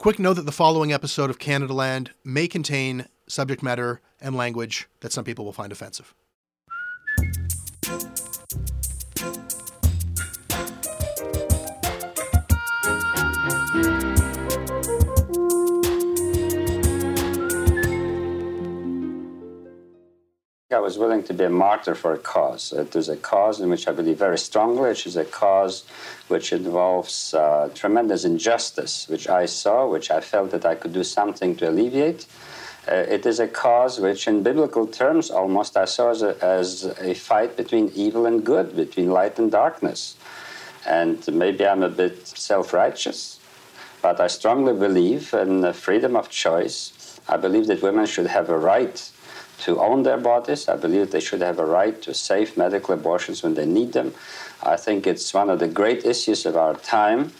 Quick note that the following episode of Canadaland may contain subject matter and language that some people will find offensive. I was willing to be a martyr for a cause. It is a cause in which I believe very strongly, which is a cause which involves uh, tremendous injustice, which I saw, which I felt that I could do something to alleviate. Uh, it is a cause which, in biblical terms, almost I saw as a, as a fight between evil and good, between light and darkness. And maybe I'm a bit self righteous, but I strongly believe in freedom of choice. I believe that women should have a right to own their bodies. I believe they should have a right to safe medical abortions when they need them. I think it's one of the great issues of our time.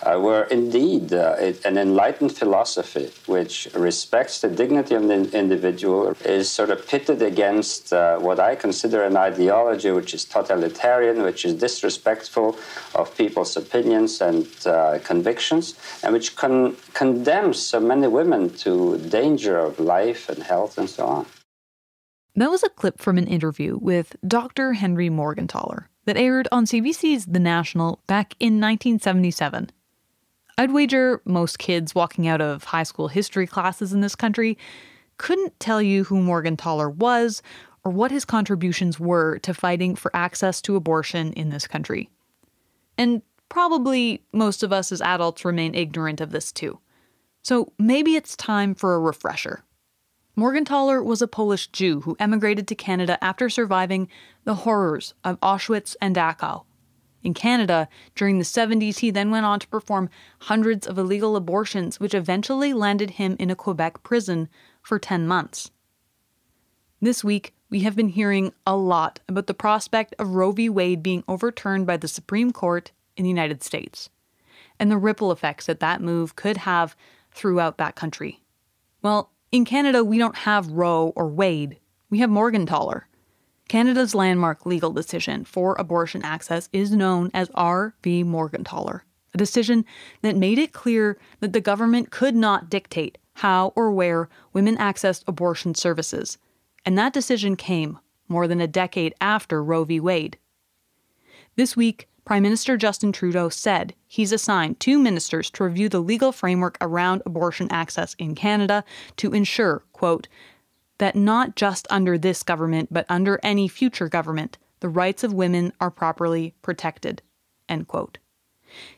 Uh, where indeed uh, it, an enlightened philosophy which respects the dignity of the individual is sort of pitted against uh, what I consider an ideology which is totalitarian, which is disrespectful of people's opinions and uh, convictions, and which con- condemns so many women to danger of life and health and so on. That was a clip from an interview with Dr. Henry Morgentaler that aired on CBC's The National back in 1977. I'd wager most kids walking out of high school history classes in this country couldn't tell you who Morgentaler was or what his contributions were to fighting for access to abortion in this country. And probably most of us as adults remain ignorant of this too. So maybe it's time for a refresher. Morgentaler was a Polish Jew who emigrated to Canada after surviving the horrors of Auschwitz and Dachau. In Canada, during the 70s, he then went on to perform hundreds of illegal abortions, which eventually landed him in a Quebec prison for 10 months. This week, we have been hearing a lot about the prospect of Roe v. Wade being overturned by the Supreme Court in the United States, and the ripple effects that that move could have throughout that country. Well, in Canada, we don't have Roe or Wade, we have Morgentaler. Canada's landmark legal decision for abortion access is known as R v Morgentaler, a decision that made it clear that the government could not dictate how or where women accessed abortion services. And that decision came more than a decade after Roe v. Wade. This week, Prime Minister Justin Trudeau said he's assigned two ministers to review the legal framework around abortion access in Canada to ensure, quote, that not just under this government, but under any future government, the rights of women are properly protected, end quote.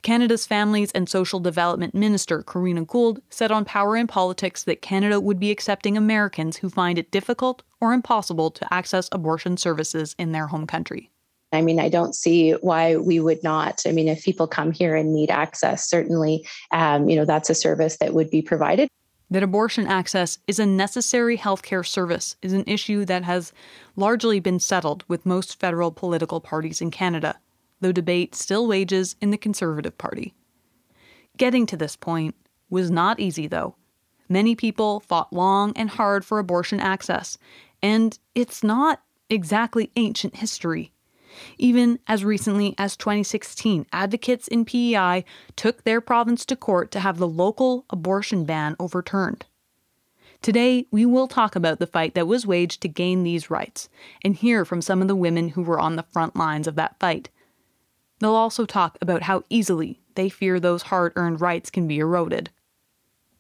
Canada's Families and Social Development Minister, Karina Gould, said on Power and Politics that Canada would be accepting Americans who find it difficult or impossible to access abortion services in their home country. I mean, I don't see why we would not. I mean, if people come here and need access, certainly, um, you know, that's a service that would be provided. That abortion access is a necessary healthcare service is an issue that has largely been settled with most federal political parties in Canada, though debate still wages in the Conservative Party. Getting to this point was not easy, though. Many people fought long and hard for abortion access, and it's not exactly ancient history. Even as recently as 2016, advocates in PEI took their province to court to have the local abortion ban overturned. Today, we will talk about the fight that was waged to gain these rights and hear from some of the women who were on the front lines of that fight. They'll also talk about how easily they fear those hard earned rights can be eroded.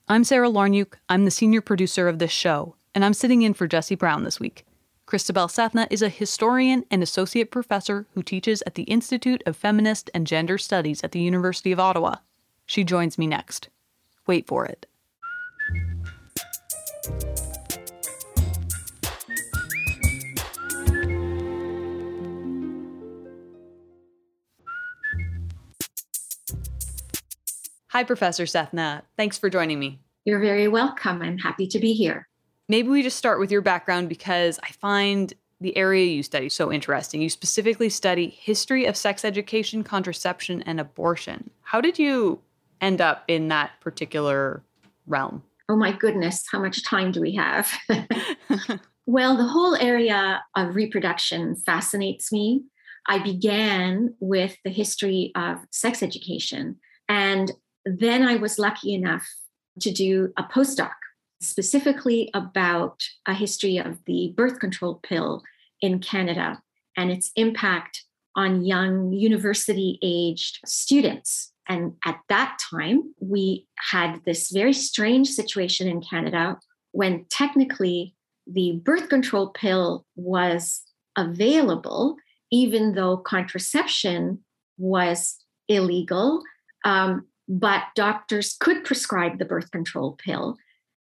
I'm Sarah Larnuk. I'm the senior producer of this show, and I'm sitting in for Jesse Brown this week. Christabel Sethna is a historian and associate professor who teaches at the Institute of Feminist and Gender Studies at the University of Ottawa. She joins me next. Wait for it. Hi, Professor Sethna. Thanks for joining me. You're very welcome. I'm happy to be here maybe we just start with your background because I find the area you study so interesting. You specifically study history of sex education, contraception, and abortion. How did you end up in that particular realm? Oh my goodness, how much time do we have? well, the whole area of reproduction fascinates me. I began with the history of sex education. And then I was lucky enough to do a postdoc specifically about a history of the birth control pill in Canada and its impact on young university aged students. And at that time, we had this very strange situation in Canada when technically the birth control pill was available, even though contraception was illegal. Um, but doctors could prescribe the birth control pill.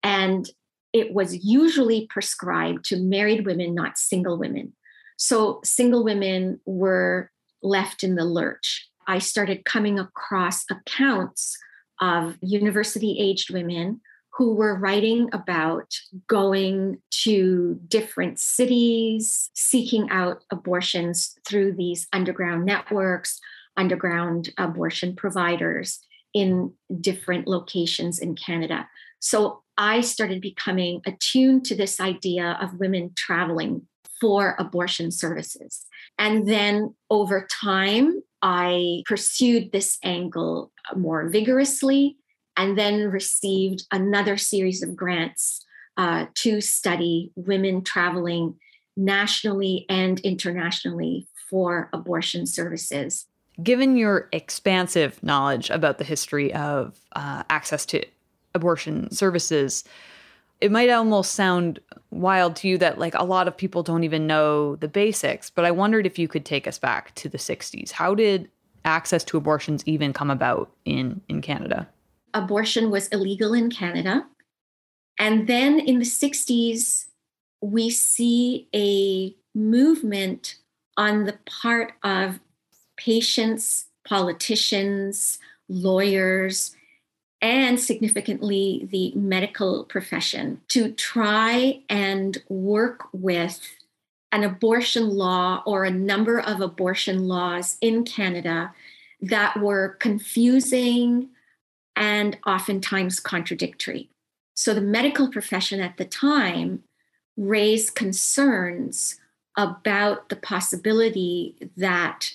And it was usually prescribed to married women, not single women. So single women were left in the lurch. I started coming across accounts of university aged women who were writing about going to different cities, seeking out abortions through these underground networks, underground abortion providers in different locations in Canada. So I started becoming attuned to this idea of women traveling for abortion services. And then over time, I pursued this angle more vigorously and then received another series of grants uh, to study women traveling nationally and internationally for abortion services. Given your expansive knowledge about the history of uh, access to abortion services, it might almost sound wild to you that like a lot of people don't even know the basics, but I wondered if you could take us back to the 60s. How did access to abortions even come about in in Canada? Abortion was illegal in Canada. And then in the 60s we see a movement on the part of patients, politicians, lawyers, and significantly the medical profession to try and work with an abortion law or a number of abortion laws in Canada that were confusing and oftentimes contradictory. So the medical profession at the time raised concerns about the possibility that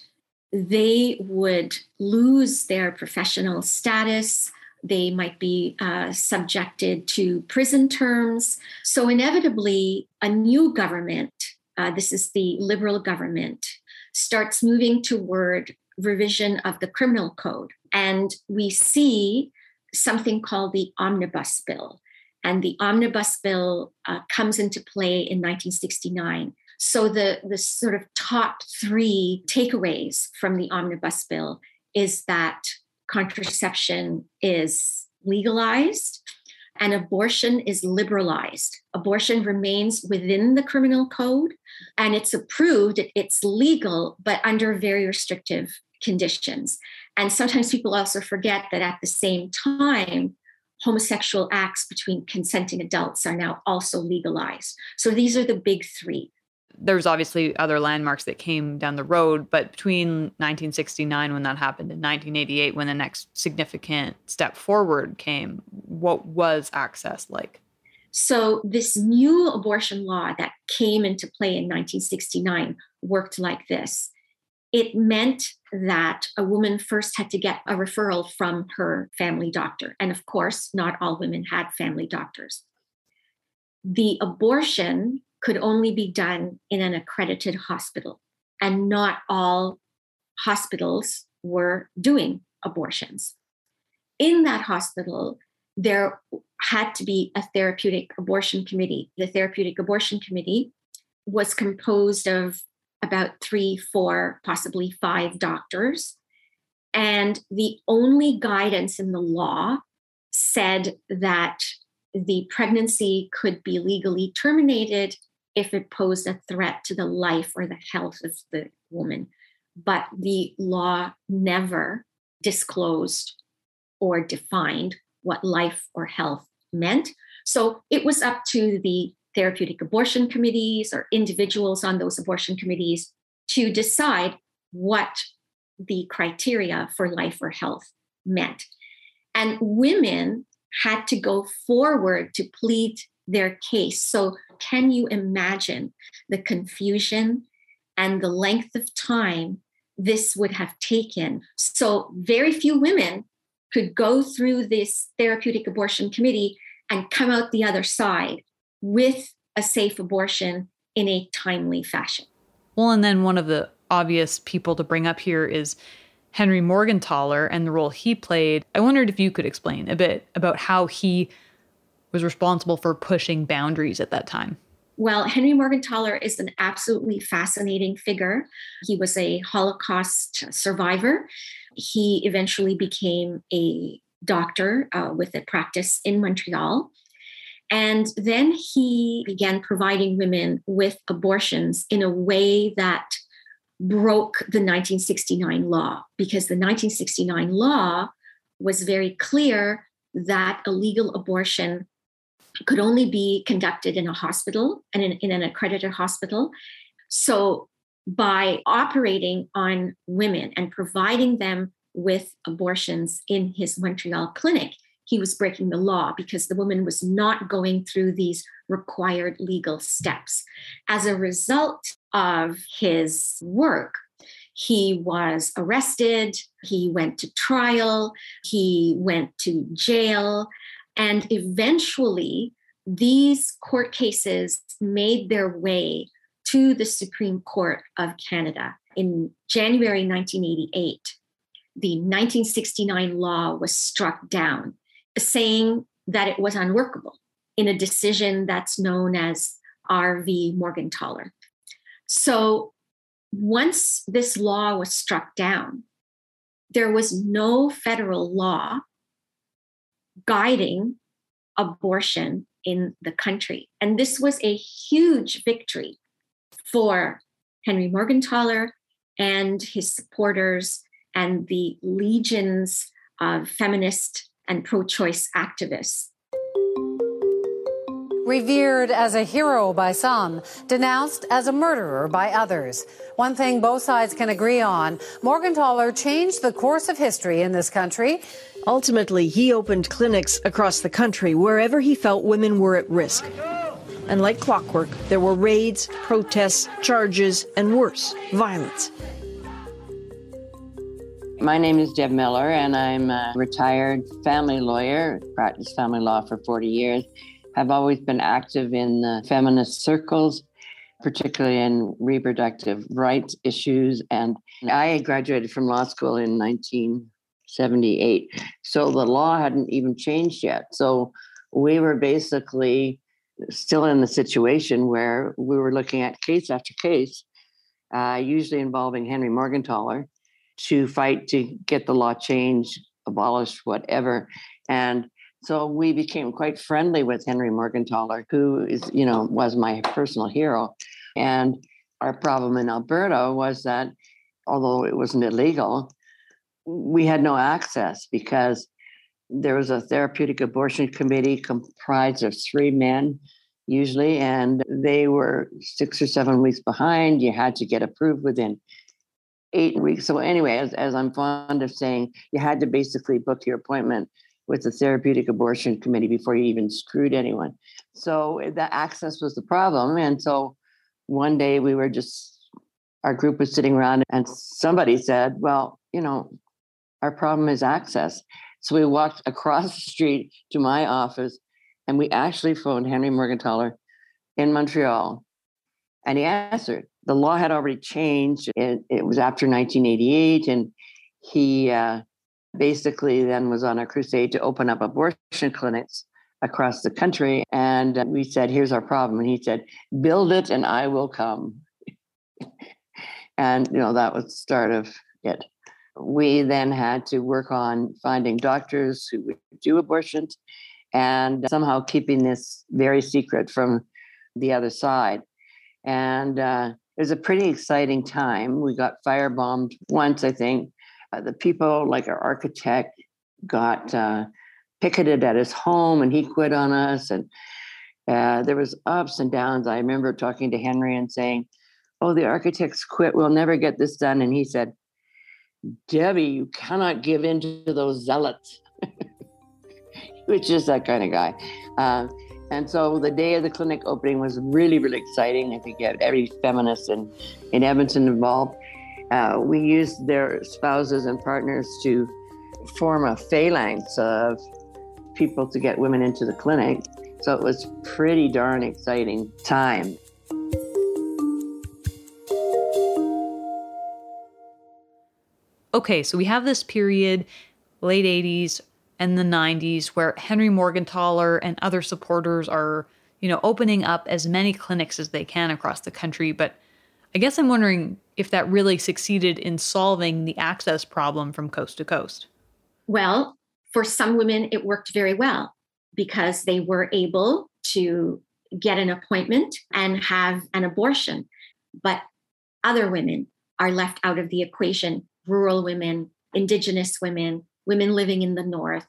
they would lose their professional status they might be uh, subjected to prison terms. So, inevitably, a new government, uh, this is the Liberal government, starts moving toward revision of the criminal code. And we see something called the Omnibus Bill. And the Omnibus Bill uh, comes into play in 1969. So, the, the sort of top three takeaways from the Omnibus Bill is that contraception is legalized and abortion is liberalized. Abortion remains within the criminal code and it's approved, it's legal, but under very restrictive conditions. And sometimes people also forget that at the same time, homosexual acts between consenting adults are now also legalized. So these are the big three there's obviously other landmarks that came down the road, but between 1969 when that happened and 1988 when the next significant step forward came, what was access like? So this new abortion law that came into play in 1969 worked like this. It meant that a woman first had to get a referral from her family doctor. And of course, not all women had family doctors. The abortion could only be done in an accredited hospital. And not all hospitals were doing abortions. In that hospital, there had to be a therapeutic abortion committee. The therapeutic abortion committee was composed of about three, four, possibly five doctors. And the only guidance in the law said that the pregnancy could be legally terminated if it posed a threat to the life or the health of the woman. But the law never disclosed or defined what life or health meant. So it was up to the therapeutic abortion committees or individuals on those abortion committees to decide what the criteria for life or health meant. And women had to go forward to plead their case. So, can you imagine the confusion and the length of time this would have taken? So, very few women could go through this therapeutic abortion committee and come out the other side with a safe abortion in a timely fashion. Well, and then one of the obvious people to bring up here is Henry Morgentaler and the role he played. I wondered if you could explain a bit about how he was responsible for pushing boundaries at that time. Well, Henry Morgentaler is an absolutely fascinating figure. He was a Holocaust survivor. He eventually became a doctor uh, with a practice in Montreal. And then he began providing women with abortions in a way that broke the 1969 law, because the 1969 law was very clear that illegal abortion could only be conducted in a hospital and in, in an accredited hospital. So, by operating on women and providing them with abortions in his Montreal clinic, he was breaking the law because the woman was not going through these required legal steps. As a result of his work, he was arrested, he went to trial, he went to jail, and eventually these court cases made their way to the Supreme Court of Canada. In January 1988, the 1969 law was struck down saying that it was unworkable in a decision that's known as R.V. Morgentaler. So once this law was struck down, there was no federal law guiding abortion in the country. And this was a huge victory for Henry Morgentaler and his supporters and the legions of feminist and pro choice activists. Revered as a hero by some, denounced as a murderer by others. One thing both sides can agree on Morgentaler changed the course of history in this country. Ultimately, he opened clinics across the country wherever he felt women were at risk. And like clockwork, there were raids, protests, charges, and worse, violence. My name is Deb Miller, and I'm a retired family lawyer, practiced family law for 40 years. I've always been active in the feminist circles, particularly in reproductive rights issues. And I graduated from law school in 1978. So the law hadn't even changed yet. So we were basically still in the situation where we were looking at case after case, uh, usually involving Henry Morgentaler to fight to get the law changed, abolished, whatever. And so we became quite friendly with Henry Morgentaler, who is, you know, was my personal hero. And our problem in Alberta was that although it wasn't illegal, we had no access because there was a therapeutic abortion committee comprised of three men usually and they were six or seven weeks behind you had to get approved within eight weeks. So anyway, as, as I'm fond of saying, you had to basically book your appointment with the therapeutic abortion committee before you even screwed anyone. So the access was the problem. And so one day we were just, our group was sitting around and somebody said, well, you know, our problem is access. So we walked across the street to my office and we actually phoned Henry Morgentaler in Montreal and he answered the law had already changed. It, it was after 1988, and he uh, basically then was on a crusade to open up abortion clinics across the country. And we said, "Here's our problem," and he said, "Build it, and I will come." and you know that was the start of it. We then had to work on finding doctors who would do abortions and somehow keeping this very secret from the other side. And uh, it was a pretty exciting time. We got firebombed once, I think. Uh, the people, like our architect, got uh, picketed at his home, and he quit on us. And uh, there was ups and downs. I remember talking to Henry and saying, "Oh, the architects quit. We'll never get this done." And he said, "Debbie, you cannot give in to those zealots." Which is that kind of guy. Uh, and so the day of the clinic opening was really, really exciting. I think you had every feminist in, in Edmonton involved. Uh, we used their spouses and partners to form a phalanx of people to get women into the clinic. So it was pretty darn exciting time. Okay, so we have this period, late 80s and the 90s, where Henry Morgentaler and other supporters are, you know, opening up as many clinics as they can across the country. But I guess I'm wondering if that really succeeded in solving the access problem from coast to coast. Well, for some women, it worked very well because they were able to get an appointment and have an abortion. But other women are left out of the equation rural women, Indigenous women, women living in the North,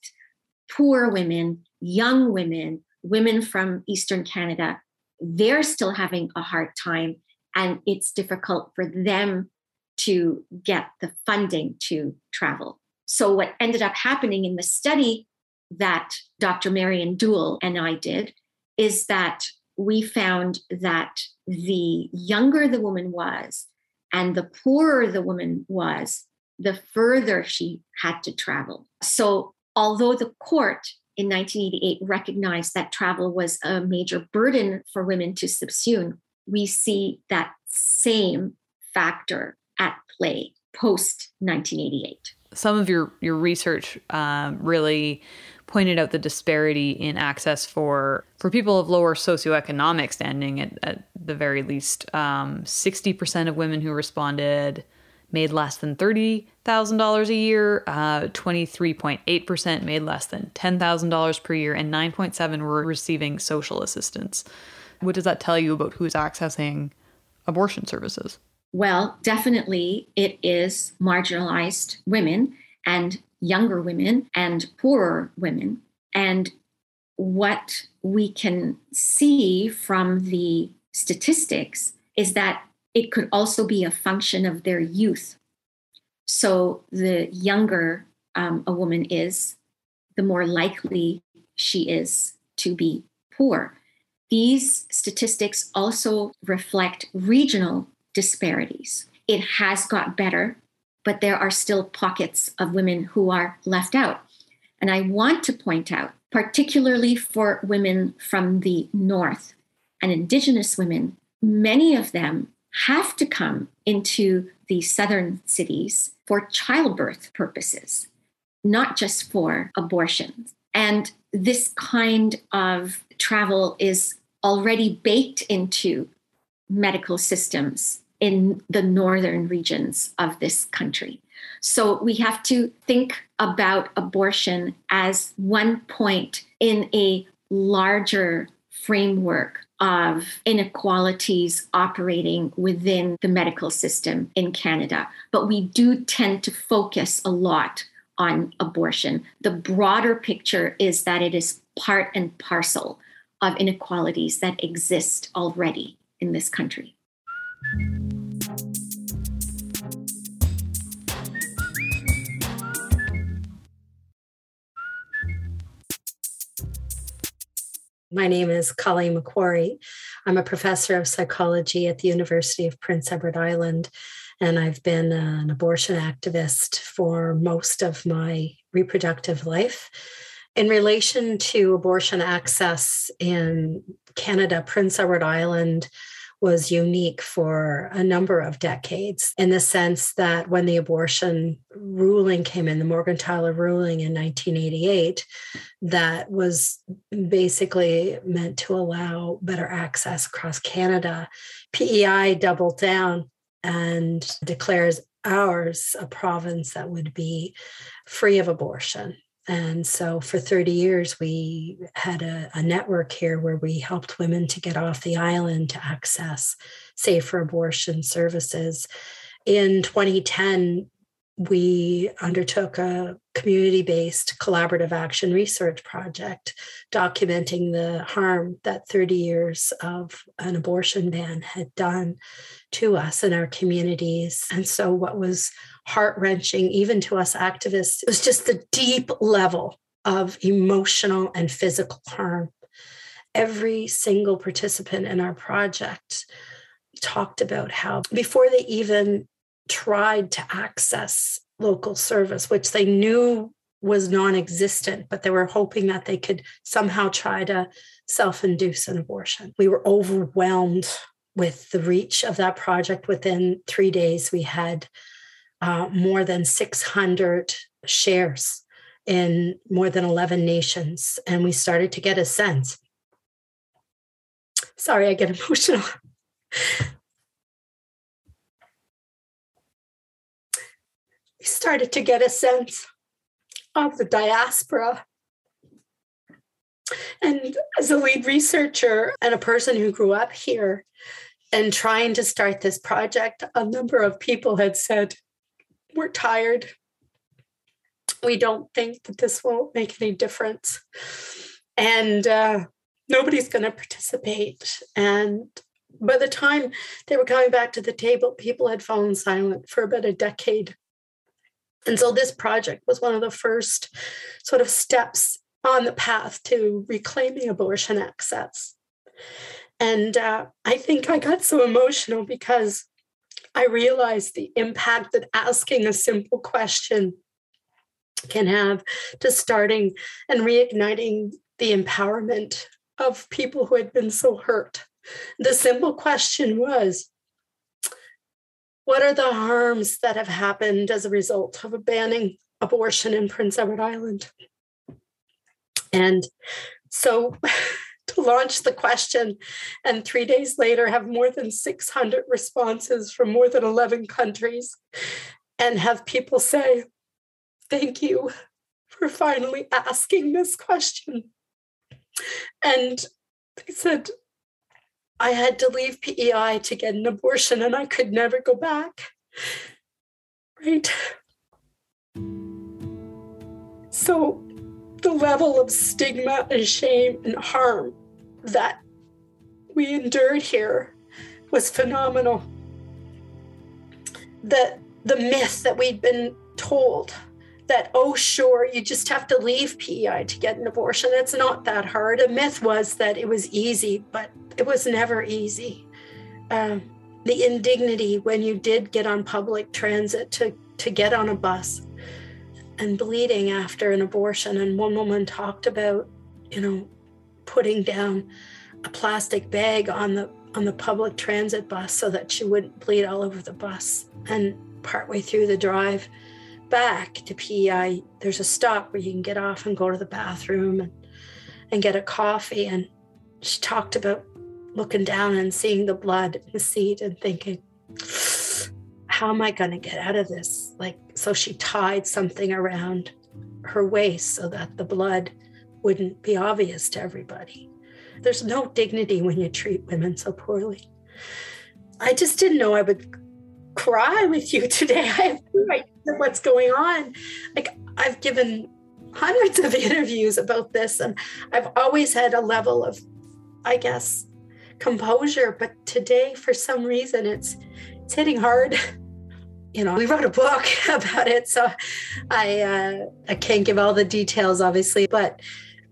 poor women, young women, women from Eastern Canada. They're still having a hard time, and it's difficult for them to get the funding to travel. So, what ended up happening in the study that Dr. Marion Doull and I did is that we found that the younger the woman was and the poorer the woman was, the further she had to travel. So, although the court in 1988 recognized that travel was a major burden for women to subsume, we see that same factor at play post 1988 some of your your research um, really pointed out the disparity in access for for people of lower socioeconomic standing. At, at the very least, um, sixty um, percent of women who responded made less than thirty thousand dollars a year. Uh, Twenty three point eight percent made less than ten thousand dollars per year, and nine point seven were receiving social assistance. What does that tell you about who's accessing abortion services? Well, definitely it is marginalized women and younger women and poorer women. And what we can see from the statistics is that it could also be a function of their youth. So the younger um, a woman is, the more likely she is to be poor. These statistics also reflect regional disparities. It has got better, but there are still pockets of women who are left out. And I want to point out, particularly for women from the North and Indigenous women, many of them have to come into the southern cities for childbirth purposes, not just for abortions. And this kind of travel is already baked into medical systems in the northern regions of this country. So we have to think about abortion as one point in a larger framework of inequalities operating within the medical system in Canada. But we do tend to focus a lot on abortion. The broader picture is that it is part and parcel of inequalities that exist already in this country. My name is Colleen MacQuarrie. I'm a professor of psychology at the University of Prince Edward Island, and I've been an abortion activist for most of my reproductive life. In relation to abortion access in Canada, Prince Edward Island was unique for a number of decades in the sense that when the abortion ruling came in, the Morgentaler ruling in 1988, that was basically meant to allow better access across Canada. PEI doubled down and declares ours a province that would be free of abortion. And so for 30 years, we had a, a, network here where we helped women to get off the island to access safer abortion services. In 2010, we undertook a community based collaborative action research project documenting the harm that 30 years of an abortion ban had done to us and our communities. And so, what was heart wrenching, even to us activists, it was just the deep level of emotional and physical harm. Every single participant in our project talked about how before they even tried to access local service, which they knew was non-existent but they were hoping that they could somehow try to self-induce an abortion we were overwhelmed with the reach of that project within three days we had uh, more than 600 shares in more than 11 nations and we started to get a sense sorry i get emotional we started to get a sense of the diaspora. And as a lead researcher and a person who grew up here and trying to start this project, a number of people had said, We're tired. We don't think that this will make any difference. And uh, nobody's going to participate. And by the time they were coming back to the table, people had fallen silent for about a decade. And so this project was one of the first sort of steps on the path to reclaiming abortion access. And uh, I think I got so emotional because I realized the impact that asking a simple question can have to starting and reigniting the empowerment of people who had been so hurt. The simple question was what are the harms that have happened as a result of a banning abortion in Prince Edward Island? And so to launch the question and three days later have more than 600 responses from more than 11 countries and have people say, Thank you for finally asking this question. And they said, I had to leave PEI to get an abortion and I could never go back. Right? So, the level of stigma and shame and harm that we endured here was phenomenal. The, the myth that we'd been told that, oh, sure, you just have to leave PEI to get an abortion. It's not that hard. A myth was that it was easy, but it was never easy. Um, the indignity when you did get on public transit to, to get on a bus and bleeding after an abortion. And one woman talked about, you know, putting down a plastic bag on the on the public transit bus so that she wouldn't bleed all over the bus. And partway through the drive back to PEI, there's a stop where you can get off and go to the bathroom and, and get a coffee. And she talked about looking down and seeing the blood in the seat and thinking, how am I going to get out of this? Like, so she tied something around her waist so that the blood wouldn't be obvious to everybody. There's no dignity when you treat women so poorly. I just didn't know I would cry with you today. I have no idea what's going on. Like, I've given hundreds of interviews about this, and I've always had a level of, I guess, composure but today for some reason it's it's hitting hard you know we wrote a book about it so i uh, i can't give all the details obviously but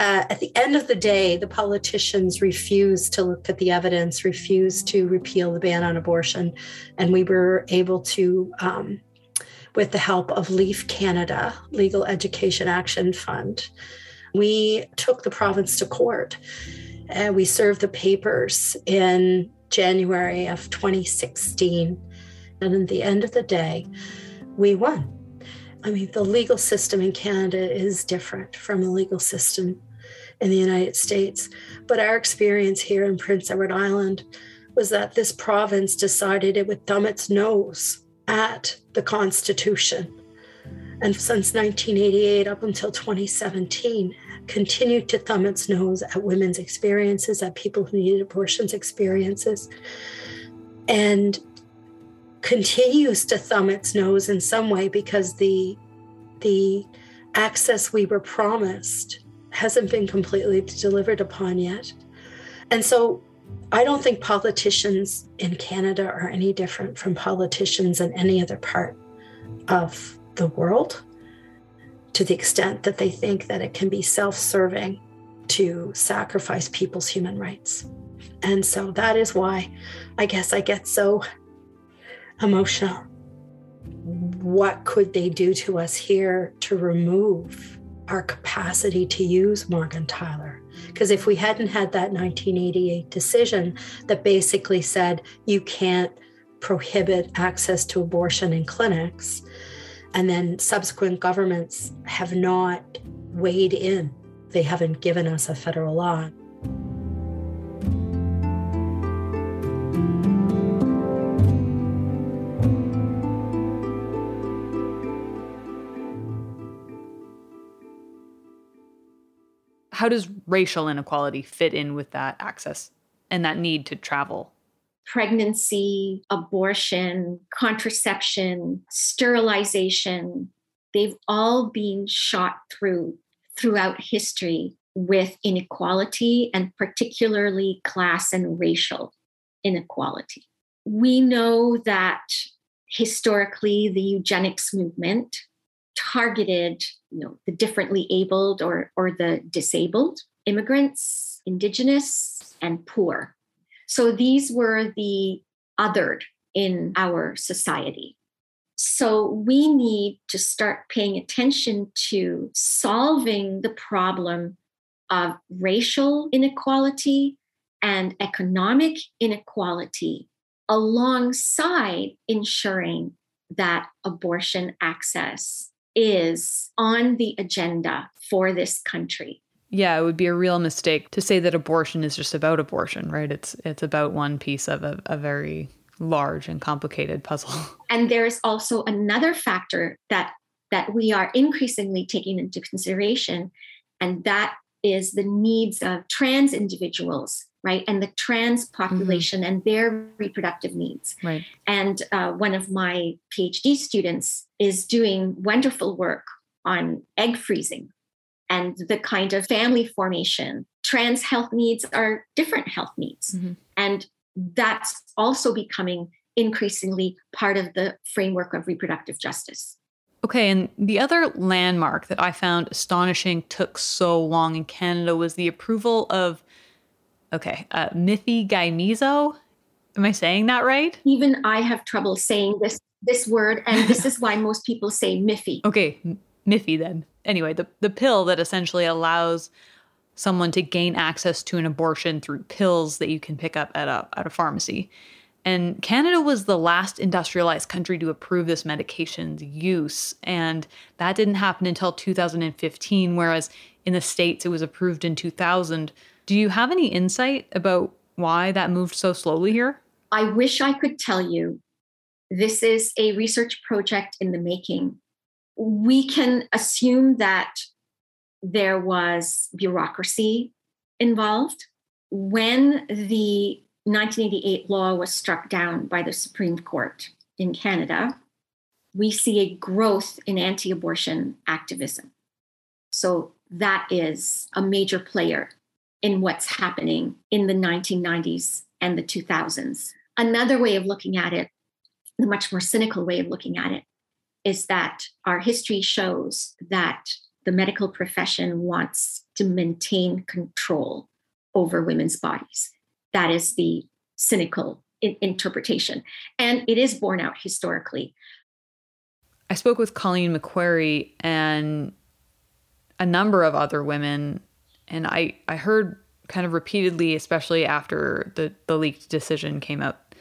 uh, at the end of the day the politicians refused to look at the evidence refused to repeal the ban on abortion and we were able to um, with the help of leaf canada legal education action fund we took the province to court and we served the papers in January of 2016. And at the end of the day, we won. I mean, the legal system in Canada is different from the legal system in the United States. But our experience here in Prince Edward Island was that this province decided it would thumb its nose at the Constitution. And since 1988 up until 2017, continued to thumb its nose at women's experiences, at people who needed abortions experiences, and continues to thumb its nose in some way because the the access we were promised hasn't been completely delivered upon yet. And so I don't think politicians in Canada are any different from politicians in any other part of the world to the extent that they think that it can be self serving to sacrifice people's human rights. And so that is why I guess I get so emotional. What could they do to us here to remove our capacity to use Morgentaler. Because if we hadn't had that 1988 decision that basically said you can't prohibit access to abortion in clinics, and then subsequent governments have not weighed in, they haven't given us a federal law. How does racial inequality fit in with that access and that need to travel? Pregnancy, abortion, contraception, sterilization, they've all been shot through throughout history with inequality and particularly class and racial inequality. We know that historically the eugenics movement targeted you know the differently abled or or the disabled immigrants indigenous and poor. So these were the othered in our society. So we need to start paying attention to solving the problem of racial inequality and economic inequality alongside ensuring that abortion access is on the agenda for this country. Yeah, it would be a real mistake to say that abortion is just about abortion, right? It's it's about one piece of a, a very large and complicated puzzle. And there's also another factor that that we are increasingly taking into consideration, and that is the needs of trans individuals right and the trans mm-hmm. population mm-hmm. and their reproductive needs right and uh, one of my phd students is doing wonderful work on egg freezing and the kind of family formation trans health needs are different health needs mm-hmm. and that's also becoming increasingly part of the framework of reproductive justice Okay, and the other landmark that I found astonishing took so long in Canada was the approval of Okay, uh, mifegymiso. Am I saying that right? Even I have trouble saying this this word, and this is why most people say Miffy. Okay, Miffy then. Anyway, the the pill that essentially allows someone to gain access to an abortion through pills that you can pick up at a at a pharmacy. And Canada was the last industrialized country to approve this medication's use. And that didn't happen until 2015, whereas in the States it was approved in 2000. Do you have any insight about why that moved so slowly here? I wish I could tell you. This is a research project in the making. We can assume that there was bureaucracy involved. When the 1988 law was struck down by the Supreme Court in Canada, we see a growth in anti abortion activism. So that is a major player in what's happening in the 1990s and the 2000s. Another way of looking at it, the much more cynical way of looking at it, is that our history shows that the medical profession wants to maintain control over women's bodies. That is the cynical I- interpretation. And it is borne out historically. I spoke with Colleen MacQuarrie and a number of other women and I I heard kind of repeatedly, especially after the the leaked decision came out,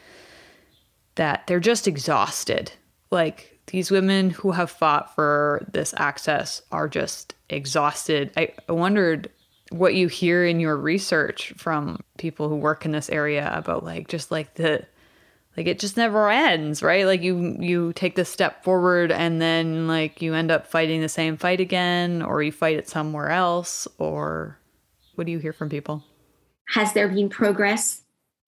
that they're just exhausted. Like these women who have fought for this access are just exhausted. I, I wondered what you hear in your research from people who work in this area about like just like the like it just never ends right like you you take this step forward and then like you end up fighting the same fight again or you fight it somewhere else or what do you hear from people? Has there been progress?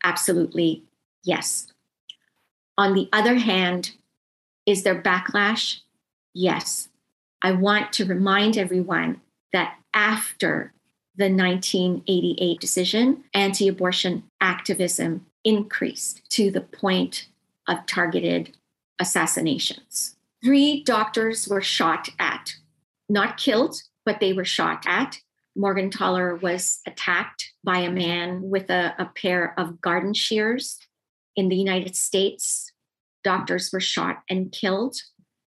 Absolutely, yes. On the other hand, is there backlash? Yes. I want to remind everyone that after the 1988 decision, anti abortion activism increased to the point of targeted assassinations. Three doctors were shot at, not killed, but they were shot at Morgentaler was attacked by a man with a, a pair of garden shears in the United States. Doctors were shot and killed,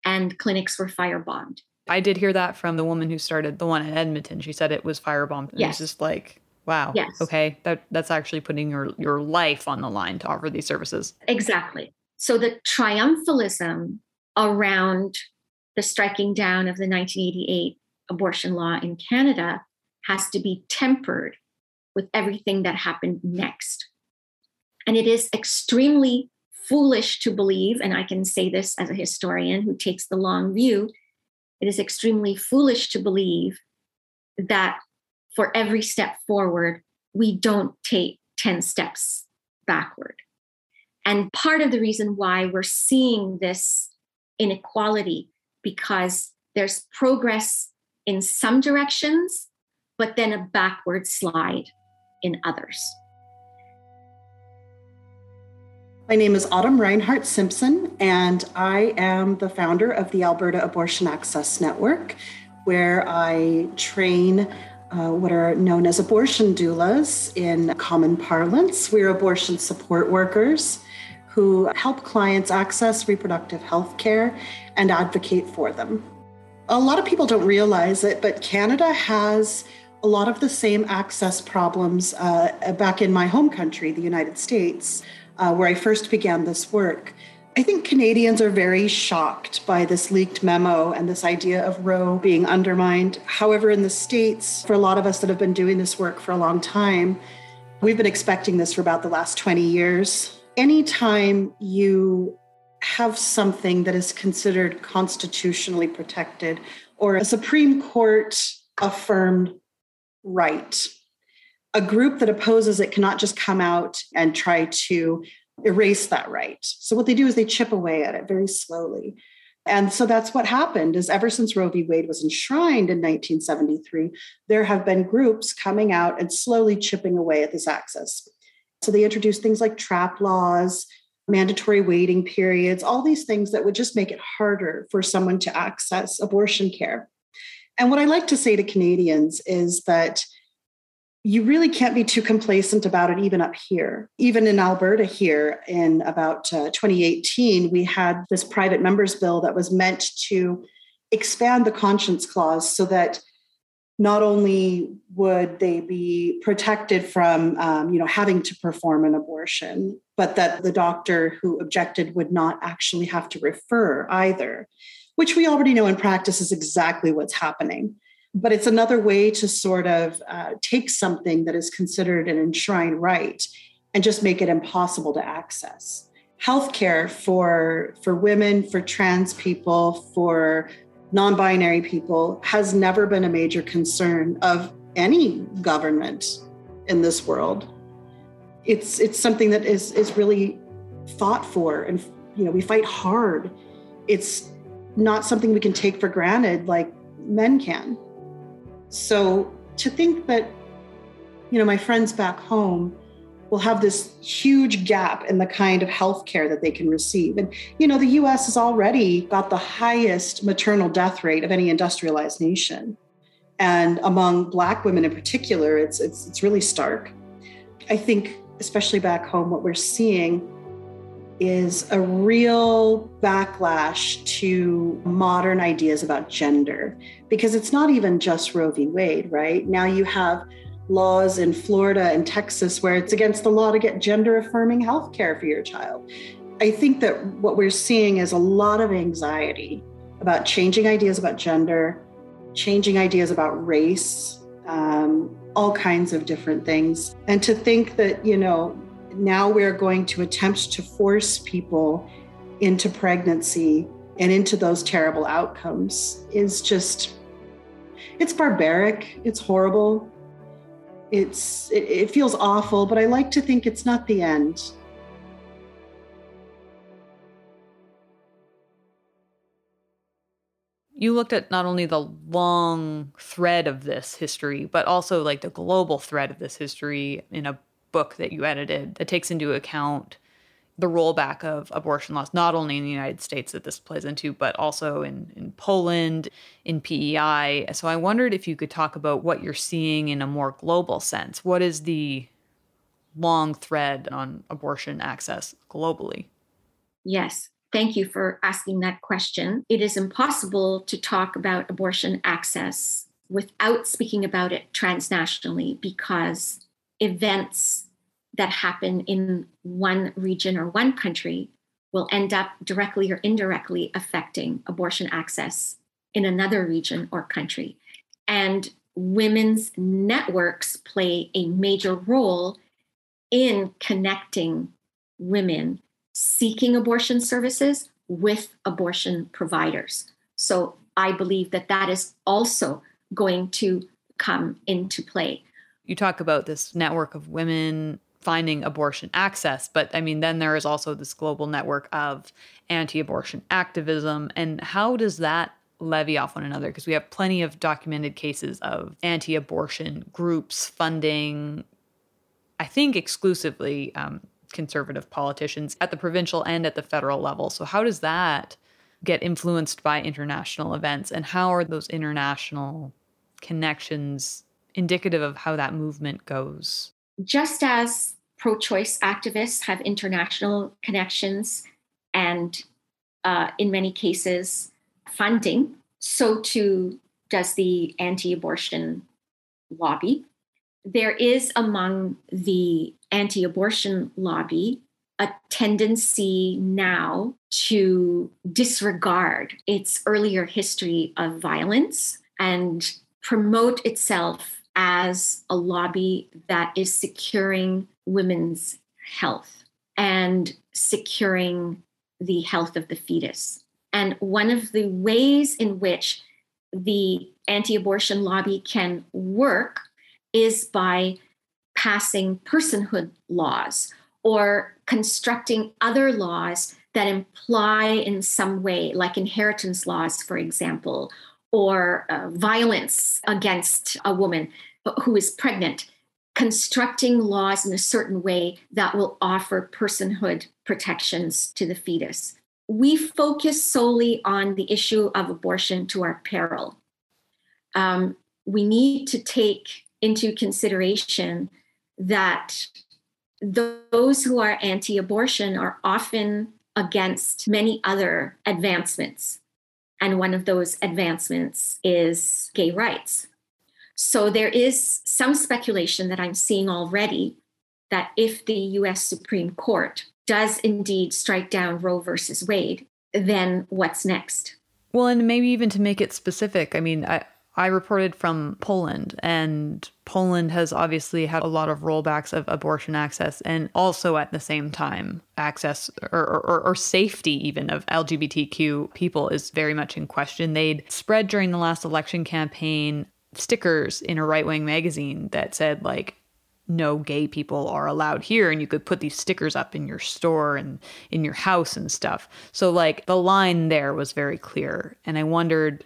and clinics were firebombed. I did hear that from the woman who started the one in Edmonton. She said it was firebombed. And Yes. It's just like, wow. Yes. Okay. That that's actually putting your your life on the line to offer these services. Exactly. So the triumphalism around the striking down of the 1988 abortion law in Canada has to be tempered with everything that happened next. And it is extremely foolish to believe, and I can say this as a historian who takes the long view, it is extremely foolish to believe that for every step forward, we don't take 10 steps backward. And part of the reason why we're seeing this inequality because there's progress in some directions, but then a backward slide in others. My name is Autumn Reinhardt Simpson, and I am the founder of the Alberta Abortion Access Network, where I train uh, what are known as abortion doulas in common parlance. We're abortion support workers who help clients access reproductive health care and advocate for them. A lot of people don't realize it, but Canada has a lot of the same access problems uh, back in my home country, the United States, uh, where I first began this work. I think Canadians are very shocked by this leaked memo and this idea of Roe being undermined. However, in the States, for a lot of us that have been doing this work for a long time, we've been expecting this for about the last 20 years. Anytime you have something that is considered constitutionally protected or a Supreme Court affirmed right, a group that opposes it cannot just come out and try to erase that right. So what they do is they chip away at it very slowly. And so that's what happened is ever since Roe v. Wade was enshrined in 1973, there have been groups coming out and slowly chipping away at this access. So they introduced things like trap laws, mandatory waiting periods, all these things that would just make it harder for someone to access abortion care. And what I like to say to Canadians is that you really can't be too complacent about it, even up here. Even in Alberta, here in about uh, 2018, we had this private members bill that was meant to expand the conscience clause so that not only would they be protected from um, you know having to perform an abortion but that the doctor who objected would not actually have to refer either which we already know in practice is exactly what's happening but it's another way to sort of uh, take something that is considered an enshrined right and just make it impossible to access. Healthcare for for women for trans people for non-binary people has never been a major concern of any government in this world. It's it's something that is is really fought for and you know we fight hard. It's not something we can take for granted like men can so to think that, you know, my friends back home will have this huge gap in the kind of health care that they can receive. And, you know, the US has already got the highest maternal death rate of any industrialized nation. And among Black women in particular, it's, it's, it's really stark. I think, especially back home, what we're seeing is a real backlash to modern ideas about gender because it's not even just Roe v. Wade, right? Now you have laws in Florida and Texas where it's against the law to get gender affirming health care for your child. I think that what we're seeing is a lot of anxiety about changing ideas about gender, changing ideas about race, um, all kinds of different things. And to think that, you know, now we're going to attempt to force people into pregnancy and into those terrible outcomes is just it's barbaric. It's horrible. It's it, it, feels awful but i like to think it's not the end. You looked at not only the long thread of this history but also like the global thread of this history in a book that you edited that takes into account the rollback of abortion laws, not only in the United States that this plays into, but also in, in Poland, in PEI. So I wondered if you could talk about what you're seeing in a more global sense. What is the long thread on abortion access globally? Yes. thank you for asking that question. It is impossible to talk about abortion access without speaking about it transnationally because events that happen in one region or one country will end up directly or indirectly affecting abortion access in another region or country. And women's networks play a major role in connecting women seeking abortion services with abortion providers. So I believe that that is also going to come into play. You talk about this network of women finding abortion access, but I mean, then there is also this global network of anti abortion activism. And how does that levy off one another? Because we have plenty of documented cases of anti abortion groups funding, I think, exclusively um, conservative politicians at the provincial and at the federal level. So, how does that get influenced by international events? And how are those international connections indicative of how that movement goes? Just as pro choice activists have international connections and, uh, in many cases, funding, so too does the anti abortion lobby. There is among the anti abortion lobby a tendency now to disregard its earlier history of violence and promote itself as a lobby that is securing women's health and securing the health of the fetus. And one of the ways in which the anti abortion lobby can work is by passing personhood laws or constructing other laws that imply in some way, like inheritance laws, for example, or uh, violence against a woman who is pregnant, constructing laws in a certain way that will offer personhood protections to the fetus. We focus solely on the issue of abortion to our peril. Um, we need to take into consideration that those who are anti abortion are often against many other advancements. And one of those advancements is gay rights. So there is some speculation that I'm seeing already that if the US Supreme Court does indeed strike down Roe versus Wade, then what's next? Well, and maybe even to make it specific, I mean, I, I reported from Poland, and Poland has obviously had a lot of rollbacks of abortion access and also at the same time access or, or, or, safety even of LGBTQ people is very much in question. They'd spread during the last election campaign stickers in a right wing magazine that said, like, no gay people are allowed here and you could put these stickers up in your store and in your house and stuff so like the line there was very clear and i wondered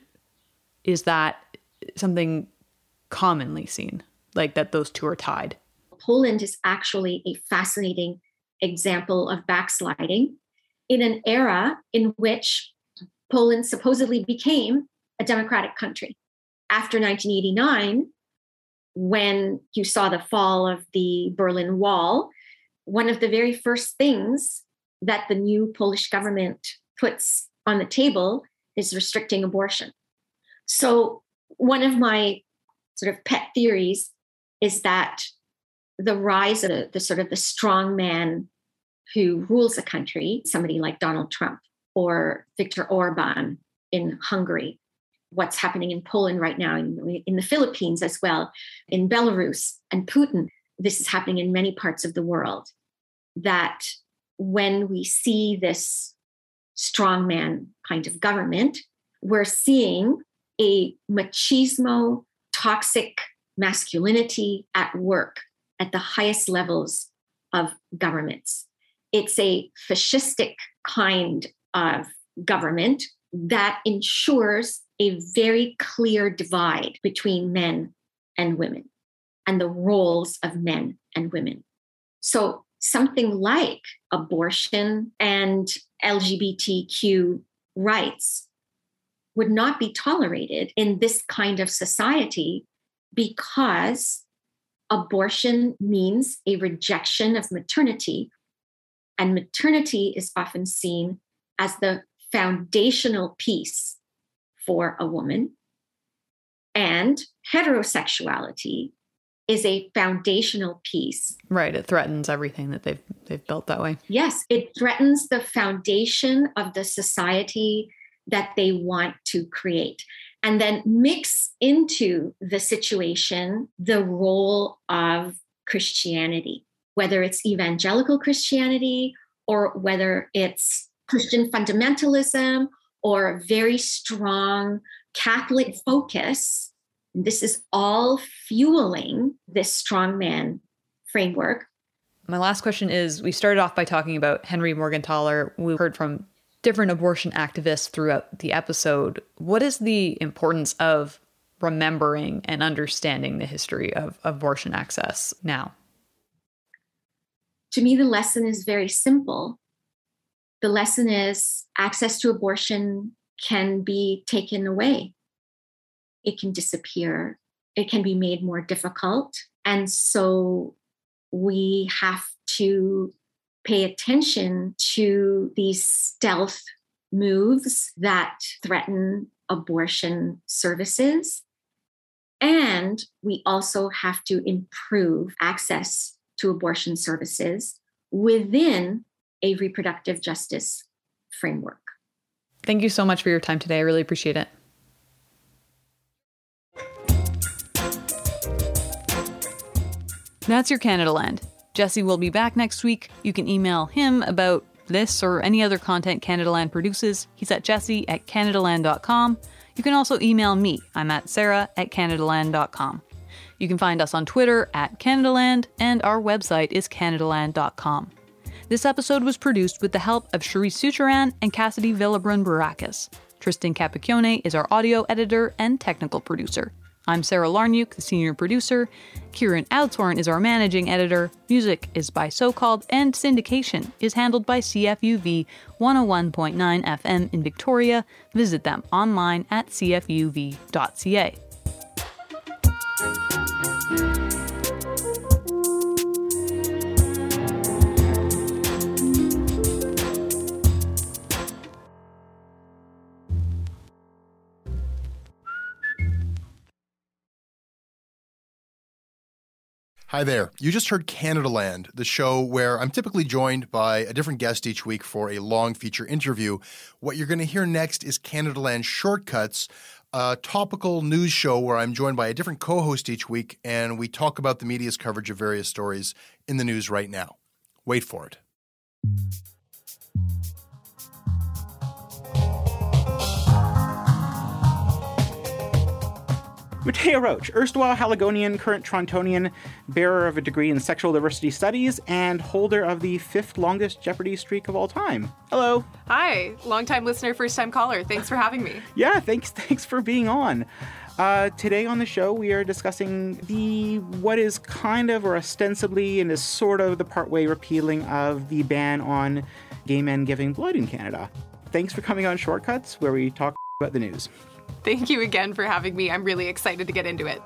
is that something commonly seen, like that those two are tied. Poland is actually a fascinating example of backsliding in an era in which Poland supposedly became a democratic country. After 1989, when you saw the fall of the Berlin Wall, one of the very first things that the new Polish government puts on the table is restricting abortion. So one of my sort of pet theories is that the rise of the, the sort of the strong man who rules a country, somebody like Donald Trump or Viktor Orban in Hungary, what's happening in Poland right now, in, in the Philippines as well, in Belarus and Putin. This is happening in many parts of the world. That when we see this strongman kind of government, we're seeing a machismo, toxic masculinity at work at the highest levels of governments. It's a fascistic kind of government that ensures a very clear divide between men and women and the roles of men and women. So, something like abortion and LGBTQ rights would not be tolerated in this kind of society because abortion means a rejection of maternity. And maternity is often seen as the foundational piece for a woman. And heterosexuality is a foundational piece. Right. It threatens everything that they've they've built that way. Yes, it threatens the foundation of the society that they want to create. And then mix into the situation the role of Christianity, whether it's evangelical Christianity or whether it's Christian fundamentalism or very strong Catholic focus. This is all fueling this strongman framework. My last question is we started off by talking about Henry Morgentaler. We heard from different abortion activists throughout the episode. What is the importance of remembering and understanding the history of abortion access now? To me, the lesson is very simple. The lesson is access to abortion can be taken away, it can disappear, it can be made more difficult. And so we have to pay attention to these stealth moves that threaten abortion services. And we also have to improve access to abortion services within a reproductive justice framework. Thank you so much for your time today. I really appreciate it. That's your Canadaland. Jesse will be back next week. You can email him about this or any other content Canadaland produces. He's at jesse at canadaland.com. You can also email me. I'm at sarah at canadaland.com. You can find us on Twitter at Canadaland, and our website is canadaland.com. This episode was produced with the help of Cherise Seucharan and Cassidy Villabrun Barakis. Tristan Capacchione is our audio editor and technical producer. I'm Sarah Lawrynuik, the senior producer. Kieran Oudshoorn is our managing editor. Music is by So Called, and syndication is handled by CFUV 101.9 FM in Victoria. Visit them online at cfuv.ca. Hi there. You just heard Canadaland, the show where I'm typically joined by a different guest each week for a long feature interview. What you're going to hear next is Canadaland Shortcuts, a topical news show where I'm joined by a different co host each week and we talk about the media's coverage of various stories in the news right now. Wait for it. Mattea Roach, erstwhile Haligonian, current Torontonian, bearer of a degree in sexual diversity studies, and holder of the fifth longest Jeopardy streak of all time. Hello. Hi, longtime listener, first time caller. Thanks for having me. Yeah, thanks. Thanks for being on. Uh, today on the show, we are discussing the what is kind of or ostensibly and is sort of the partway repealing of the ban on gay men giving blood in Canada. Thanks for coming on Shortcuts, where we talk about the news. Thank you again for having me. I'm really excited to get into it.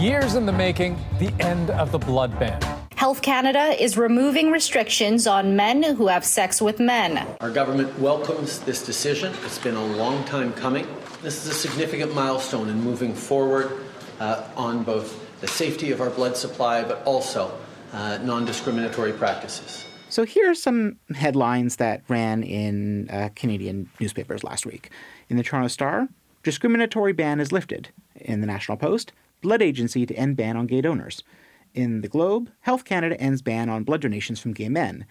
Years in the making, the end of the blood ban. Health Canada is removing restrictions on men who have sex with men. Our government welcomes this decision. It's been a long time coming. This is a significant milestone in moving forward uh, on both the safety of our blood supply, but also uh, non discriminatory practices. So here are some headlines that ran in uh, Canadian newspapers last week. In the Toronto Star, discriminatory ban is lifted. In the National Post, blood agency to end ban on gay donors. In the Globe, Health Canada ends ban on blood donations from gay men.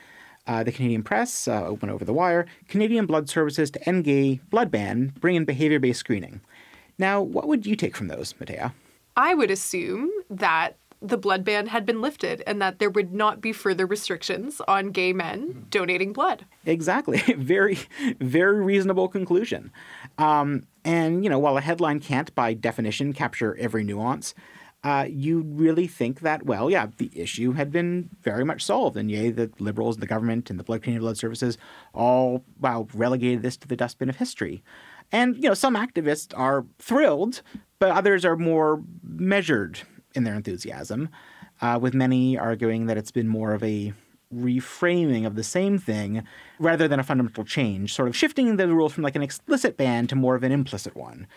Uh, the Canadian Press, uh, open over the wire, Canadian Blood Services to end gay blood ban, bring in behavior based screening. Now, what would you take from those, Mattea? I would assume that the blood ban had been lifted and that there would not be further restrictions on gay men donating blood. Exactly. very, very reasonable conclusion. Um, and, you know, while a headline can't, by definition, capture every nuance, uh, you really think that, well, yeah, the issue had been very much solved. And yay, the Liberals, the government, and the Blood Canadian Blood Services all, wow, relegated this to the dustbin of history. And, you know, some activists are thrilled, but others are more measured in their enthusiasm, uh, with many arguing that it's been more of a reframing of the same thing rather than a fundamental change, sort of shifting the rules from like an explicit ban to more of an implicit one.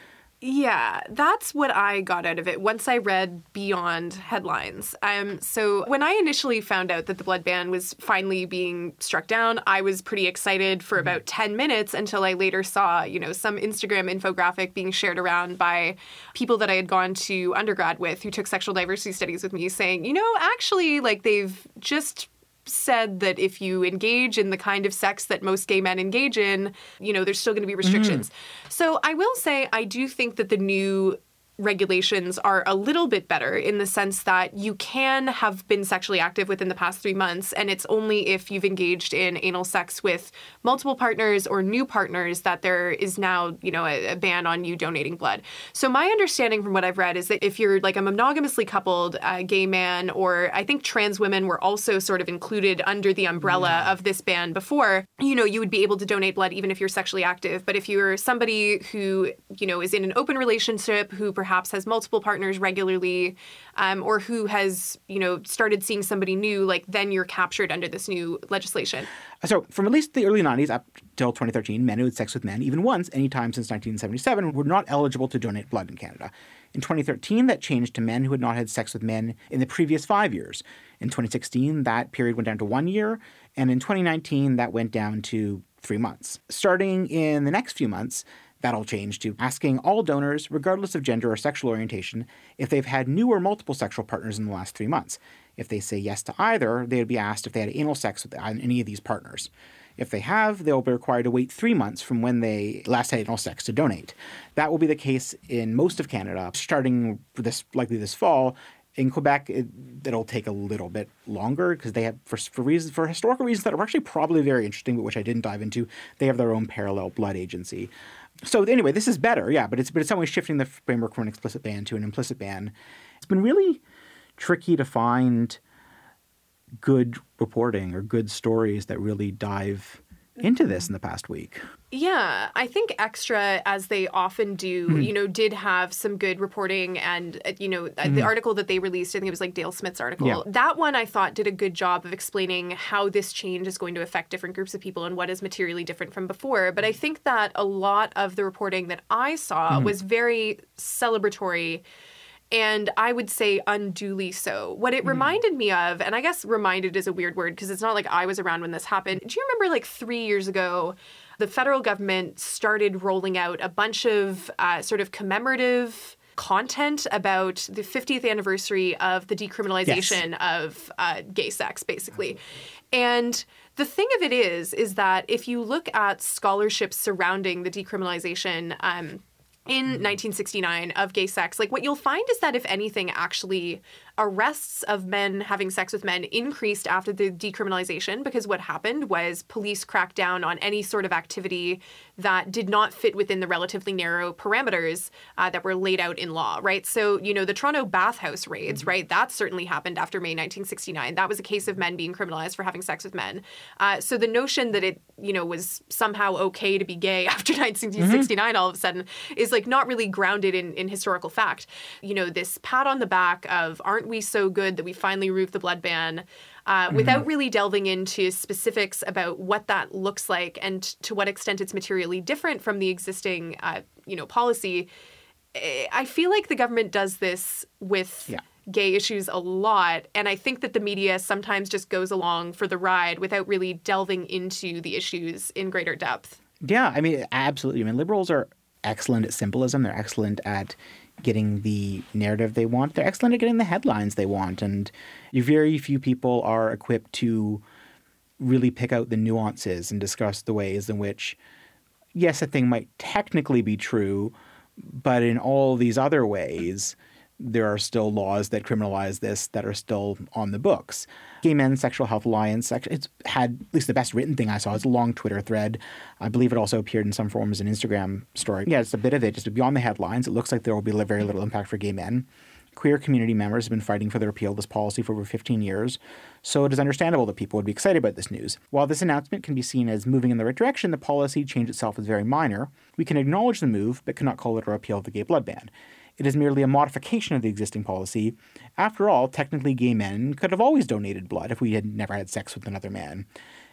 Yeah, that's what I got out of it once I read beyond headlines. Um, so when I initially found out that the blood ban was finally being struck down, I was pretty excited for about 10 minutes until I later saw, you know, some Instagram infographic being shared around by people that I had gone to undergrad with who took sexual diversity studies with me saying, you know, actually, like they've just said that if you engage in the kind of sex that most gay men engage in, you know, there's still going to be restrictions. Mm. So I will say I do think that the new regulations are a little bit better in the sense that you can have been sexually active within the past three months, and it's only if you've engaged in anal sex with multiple partners or new partners that there is now, you know, a, a ban on you donating blood. So my understanding from what I've read is that if you're like a monogamously coupled uh, gay man, or I think trans women were also sort of included under the umbrella yeah. of this ban before, you know, you would be able to donate blood even if you're sexually active. But if you're somebody who, you know, is in an open relationship, who perhaps has multiple partners regularly, um, or who has you know started seeing somebody new, like then you're captured under this new legislation. So from at least the early 90s up till 2013, men who had sex with men even once, anytime since 1977, were not eligible to donate blood in Canada. In 2013, that changed to men who had not had sex with men in the previous five years. In 2016, that period went down to one year, and in 2019, that went down to three months. Starting in the next few months, That'll change to asking all donors, regardless of gender or sexual orientation, if they've had new or multiple sexual partners in the last three months. If they say yes to either, they would be asked if they had anal sex with any of these partners. If they have, they'll be required to wait three months from when they last had anal sex to donate. That will be the case in most of Canada, starting this likely this fall. In Quebec, it, will take a little bit longer because they have, for, for reasons, for historical reasons that are actually probably very interesting, but which I didn't dive into. They have their own parallel blood agency so anyway, this is better, yeah, but it's but it's some way shifting the framework from an explicit ban to an implicit ban. It's been really tricky to find good reporting or good stories that really dive into this in the past week. Yeah, I think Xtra, as they often do, mm-hmm. you know, did have some good reporting. And, uh, you know, mm-hmm. the article that they released, I think it was like Dale Smith's article. Yeah. That one I thought did a good job of explaining how this change is going to affect different groups of people and what is materially different from before. But I think that a lot of the reporting that I saw mm-hmm. was very celebratory and I would say unduly so. What it mm. reminded me of, and I guess reminded is a weird word because it's not like I was around when this happened. Do you remember like three years ago? The federal government started rolling out a bunch of uh, sort of commemorative content about the 50th anniversary of the decriminalization yes. of uh, gay sex, basically. And the thing of it is, is that if you look at scholarships surrounding the decriminalization, um, in 1969 mm-hmm. of gay sex, like what you'll find is that if anything, actually arrests of men having sex with men increased after the decriminalization because what happened was police cracked down on any sort of activity that did not fit within the relatively narrow parameters uh, that were laid out in law, right? So, you know, the Toronto bathhouse raids, mm-hmm. right? That certainly happened after May 1969. That was a case of men being criminalized for having sex with men. Uh, so the notion that it, you know, was somehow okay to be gay after 1969 mm-hmm. all of a sudden is like not really grounded in, in historical fact. You know, this pat on the back of aren't we so good that we finally removed the blood ban? Uh, mm-hmm. without really delving into specifics about what that looks like and to what extent it's materially different from the existing, uh, you know, policy. Eh, I feel like the government does this with yeah. gay issues a lot, and I think that the media sometimes just goes along for the ride without really delving into the issues in greater depth. Yeah, I mean, absolutely. I mean, liberals are excellent at symbolism. They're excellent at getting the narrative they want. They're excellent at getting the headlines they want. And very few people are equipped to really pick out the nuances and discuss the ways in which, yes, a thing might technically be true, but in all these other ways, there are still laws that criminalize this that are still on the books. Gay Men's Sexual Health Alliance, it's had at least the best written thing I saw. It's a long Twitter thread. I believe it also appeared in some form as an Instagram story. Yeah, it's a bit of it, just beyond the headlines. It looks like there will be very little impact for gay men. Queer community members have been fighting for the repeal of this policy for over 15 years, so it is understandable that people would be excited about this news. While this announcement can be seen as moving in the right direction, the policy change itself is very minor. We can acknowledge the move, but cannot call it a repeal of the gay blood ban. It is merely a modification of the existing policy. After all, technically, gay men could have always donated blood if we had never had sex with another man.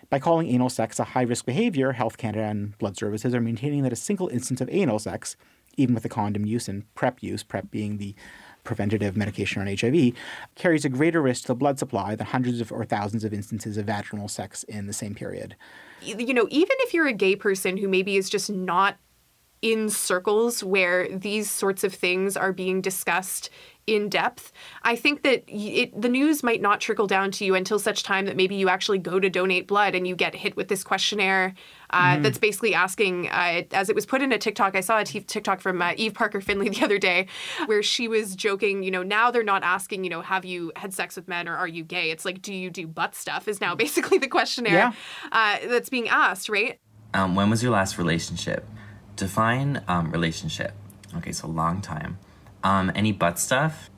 By calling anal sex a high risk behavior, Health Canada and Blood Services are maintaining that a single instance of anal sex, even with the condom use and PrEP use, PrEP being the preventative medication on HIV, carries a greater risk to the blood supply than hundreds of or thousands of instances of vaginal sex in the same period. You know, even if you're a gay person who maybe is just not in circles where these sorts of things are being discussed in depth, I think that it, the news might not trickle down to you until such time that maybe you actually go to donate blood and you get hit with this questionnaire uh, mm-hmm. that's basically asking, uh, as it was put in a TikTok. I saw a t- TikTok from uh, Eve Parker Finley the other day where she was joking, you know, now they're not asking, you know, have you had sex with men or are you gay? It's like, do you do butt stuff? Is now basically the questionnaire yeah. Uh, that's being asked, right? Um, when was your last relationship? Define um, relationship. Okay, so long time. Um, any butt stuff?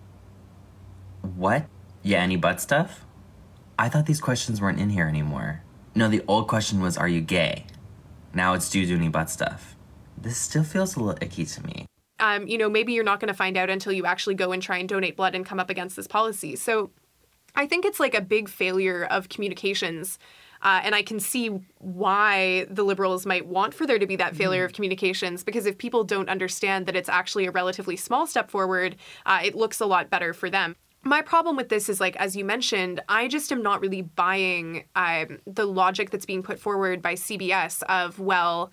What? Yeah, any butt stuff? I thought these questions weren't in here anymore. No, the old question was, are you gay? Now it's do you do any butt stuff? This still feels a little icky to me. Um, you know, maybe you're not going to find out until you actually go and try and donate blood and come up against this policy. So I think it's like a big failure of communications uh, and I can see why the liberals might want for there to be that failure mm. of communications because if people don't understand that it's actually a relatively small step forward, uh, it looks a lot better for them my problem with this is like as you mentioned i just am not really buying um, the logic that's being put forward by cbs of well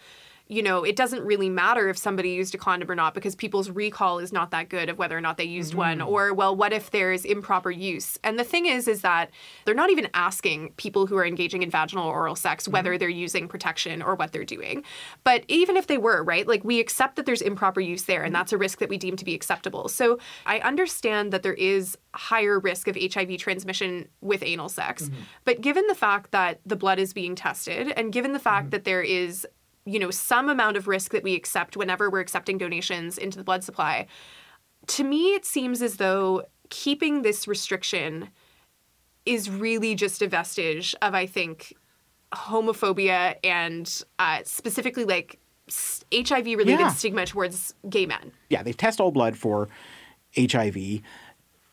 you know, it doesn't really matter if somebody used a condom or not because people's recall is not that good of whether or not they used mm-hmm. one. Or, well, what if there's improper use? And the thing is, is that they're not even asking people who are engaging in vaginal or oral sex mm-hmm. whether they're using protection or what they're doing. But even if they were, right, like we accept that there's improper use there and mm-hmm. that's a risk that we deem to be acceptable. So I understand that there is higher risk of HIV transmission with anal sex. Mm-hmm. But given the fact that the blood is being tested and given the fact mm-hmm. that there is you know some amount of risk that we accept whenever we're accepting donations into the blood supply. To me it seems as though keeping this restriction is really just a vestige of i think homophobia and uh, specifically like hiv related yeah. stigma towards gay men. Yeah they test all blood for hiv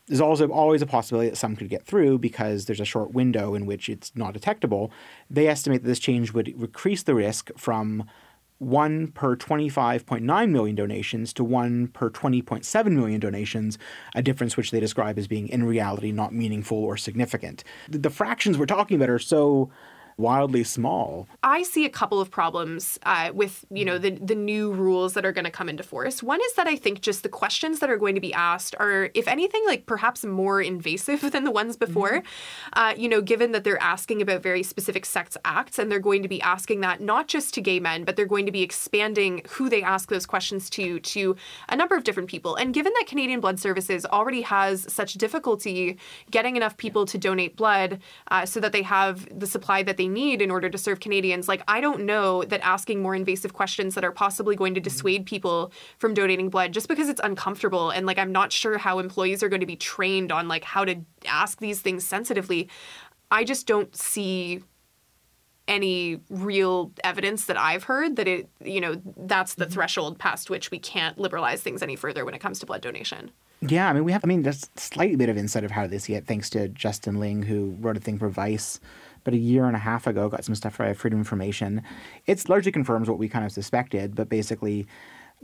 there's also always a possibility that some could get through because there's a short window in which it's not detectable. They estimate that this change would increase the risk from 1 per 25.9 million donations to 1 per 20.7 million donations, a difference which they describe as being in reality not meaningful or significant. The fractions we're talking about are so wildly small. I see a couple of problems uh, with you know the the new rules that are going to come into force. One is that I think just the questions that are going to be asked are, if anything, like perhaps more invasive than the ones before. Mm-hmm. Uh, you know, given that they're asking about very specific sex acts, and they're going to be asking that not just to gay men, but they're going to be expanding who they ask those questions to to a number of different people. And given that Canadian Blood Services already has such difficulty getting enough people to donate blood uh, so that they have the supply that they they need in order to serve Canadians. Like, I don't know that asking more invasive questions that are possibly going to dissuade people from donating blood just because it's uncomfortable. And like, I'm not sure how employees are going to be trained on like how to ask these things sensitively. I just don't see any real evidence that I've heard that it, you know, that's the mm-hmm. threshold past which we can't liberalize things any further when it comes to blood donation. Yeah, I mean, we have, I mean, there's slightly bit of insight of how they see it thanks to Justin Ling, who wrote a thing for Vice but a year and a half ago, got some stuff for Freedom of Information. It's largely confirms what we kind of suspected, but basically,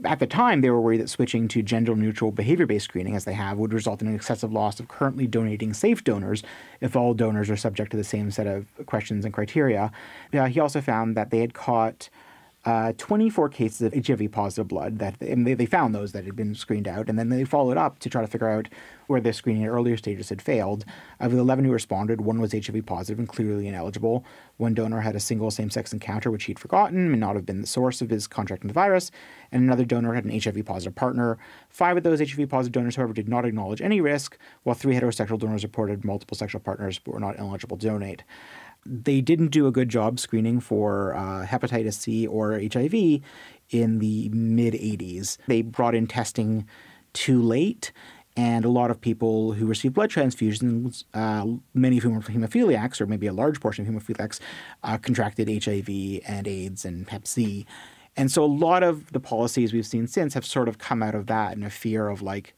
at the time, they were worried that switching to gender neutral behavior based screening, as they have, would result in an excessive loss of currently donating safe donors if all donors are subject to the same set of questions and criteria. Uh, he also found that they had caught uh, 24 cases of HIV positive blood that they, they found those that had been screened out, and then they followed up to try to figure out where the screening at earlier stages had failed. Of the 11 who responded, one was HIV positive and clearly ineligible. One donor had a single same sex encounter, which he'd forgotten and not have been the source of his contracting the virus, and another donor had an HIV positive partner. Five of those HIV positive donors, however, did not acknowledge any risk, while three heterosexual donors reported multiple sexual partners but were not eligible to donate they didn't do a good job screening for uh, hepatitis C or HIV in the mid 80s. They brought in testing too late. And a lot of people who receive blood transfusions, uh, many of whom are hemophiliacs, or maybe a large portion of hemophiliacs, uh, contracted HIV and AIDS and Hep C. And so a lot of the policies we've seen since have sort of come out of that in a fear of like,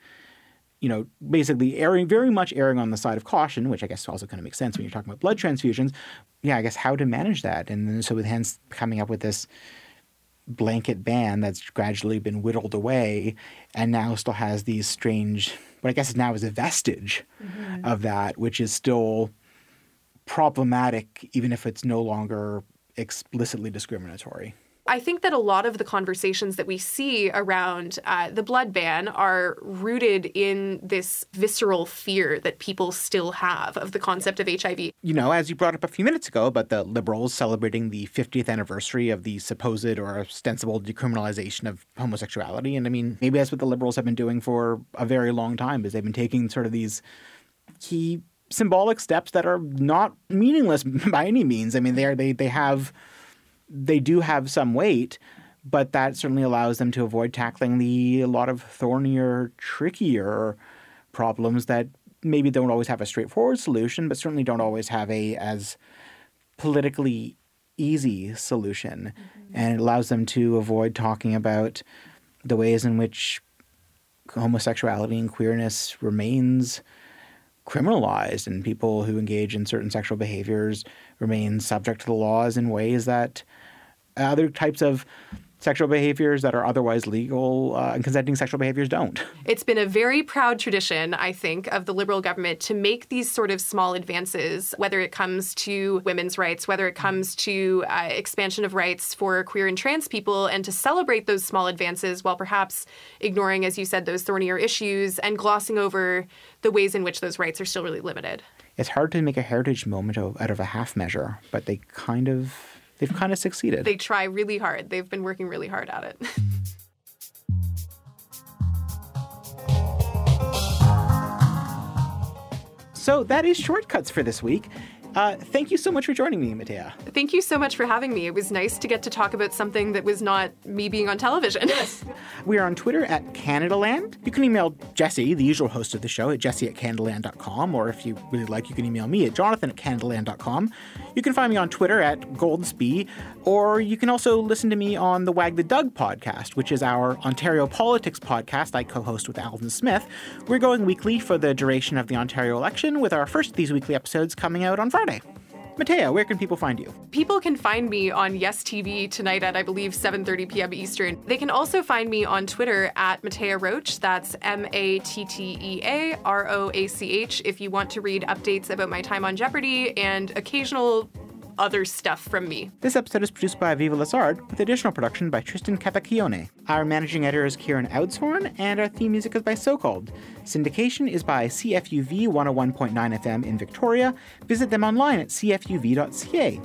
you know, basically erring very much erring on the side of caution, which I guess also kind of makes sense when you're talking about blood transfusions. Yeah, I guess how to manage that. And so with hence coming up with this blanket ban that's gradually been whittled away and now still has these strange what I guess now is a vestige mm-hmm. of that, which is still problematic even if it's no longer explicitly discriminatory. I think that a lot of the conversations that we see around uh, the blood ban are rooted in this visceral fear that people still have of the concept of HIV. You know, as you brought up a few minutes ago about the Liberals celebrating the 50th anniversary of the supposed or ostensible decriminalization of homosexuality. And I mean, maybe that's what the Liberals have been doing for a very long time, is they've been taking sort of these key symbolic steps that are not meaningless by any means. I mean, they are they they have they do have some weight, but that certainly allows them to avoid tackling the a lot of thornier, trickier problems that maybe don't always have a straightforward solution, but certainly don't always have a as politically easy solution. Mm-hmm. And it allows them to avoid talking about the ways in which homosexuality and queerness remains criminalized and people who engage in certain sexual behaviors remain subject to the laws in ways that other types of sexual behaviors that are otherwise legal uh, and consenting sexual behaviors don't. It's been a very proud tradition, I think, of the Liberal government to make these sort of small advances, whether it comes to women's rights, whether it comes to uh, expansion of rights for queer and trans people, and to celebrate those small advances while perhaps ignoring, as you said, those thornier issues and glossing over the ways in which those rights are still really limited. It's hard to make a heritage moment out of a half measure, but they kind of they've kind of succeeded. They try really hard. They've been working really hard at it. so that is shortcuts for this week. Uh, thank you so much for joining me, Mattea. Thank you so much for having me. It was nice to get to talk about something that was not me being on television. Yes. we are on Twitter at Canadaland. You can email Jesse, the usual host of the show, at jesse at canadaland.com, or if you really like, you can email me at jonathan at canadaland.com. You can find me on Twitter at Goldsbie, or you can also listen to me on the Wag the Doug podcast, which is our Ontario politics podcast I co host with Alvin Smith. We're going weekly for the duration of the Ontario election, with our first of these weekly episodes coming out on Friday. Mattea, where can people find you? People can find me on Yes TV tonight at I believe 7:30 p.m. Eastern. They can also find me on Twitter at Mattea Roach. That's M A T T E A R O A C H. If you want to read updates about my time on Jeopardy and occasional other stuff from me. This episode is produced by Aviva Lazard, with additional production by Tristan Capacchione. Our managing editor is Kieran Oudshoorn, and our theme music is by So Called. Syndication is by CFUV 101.9 FM in Victoria. Visit them online at cfuv.ca.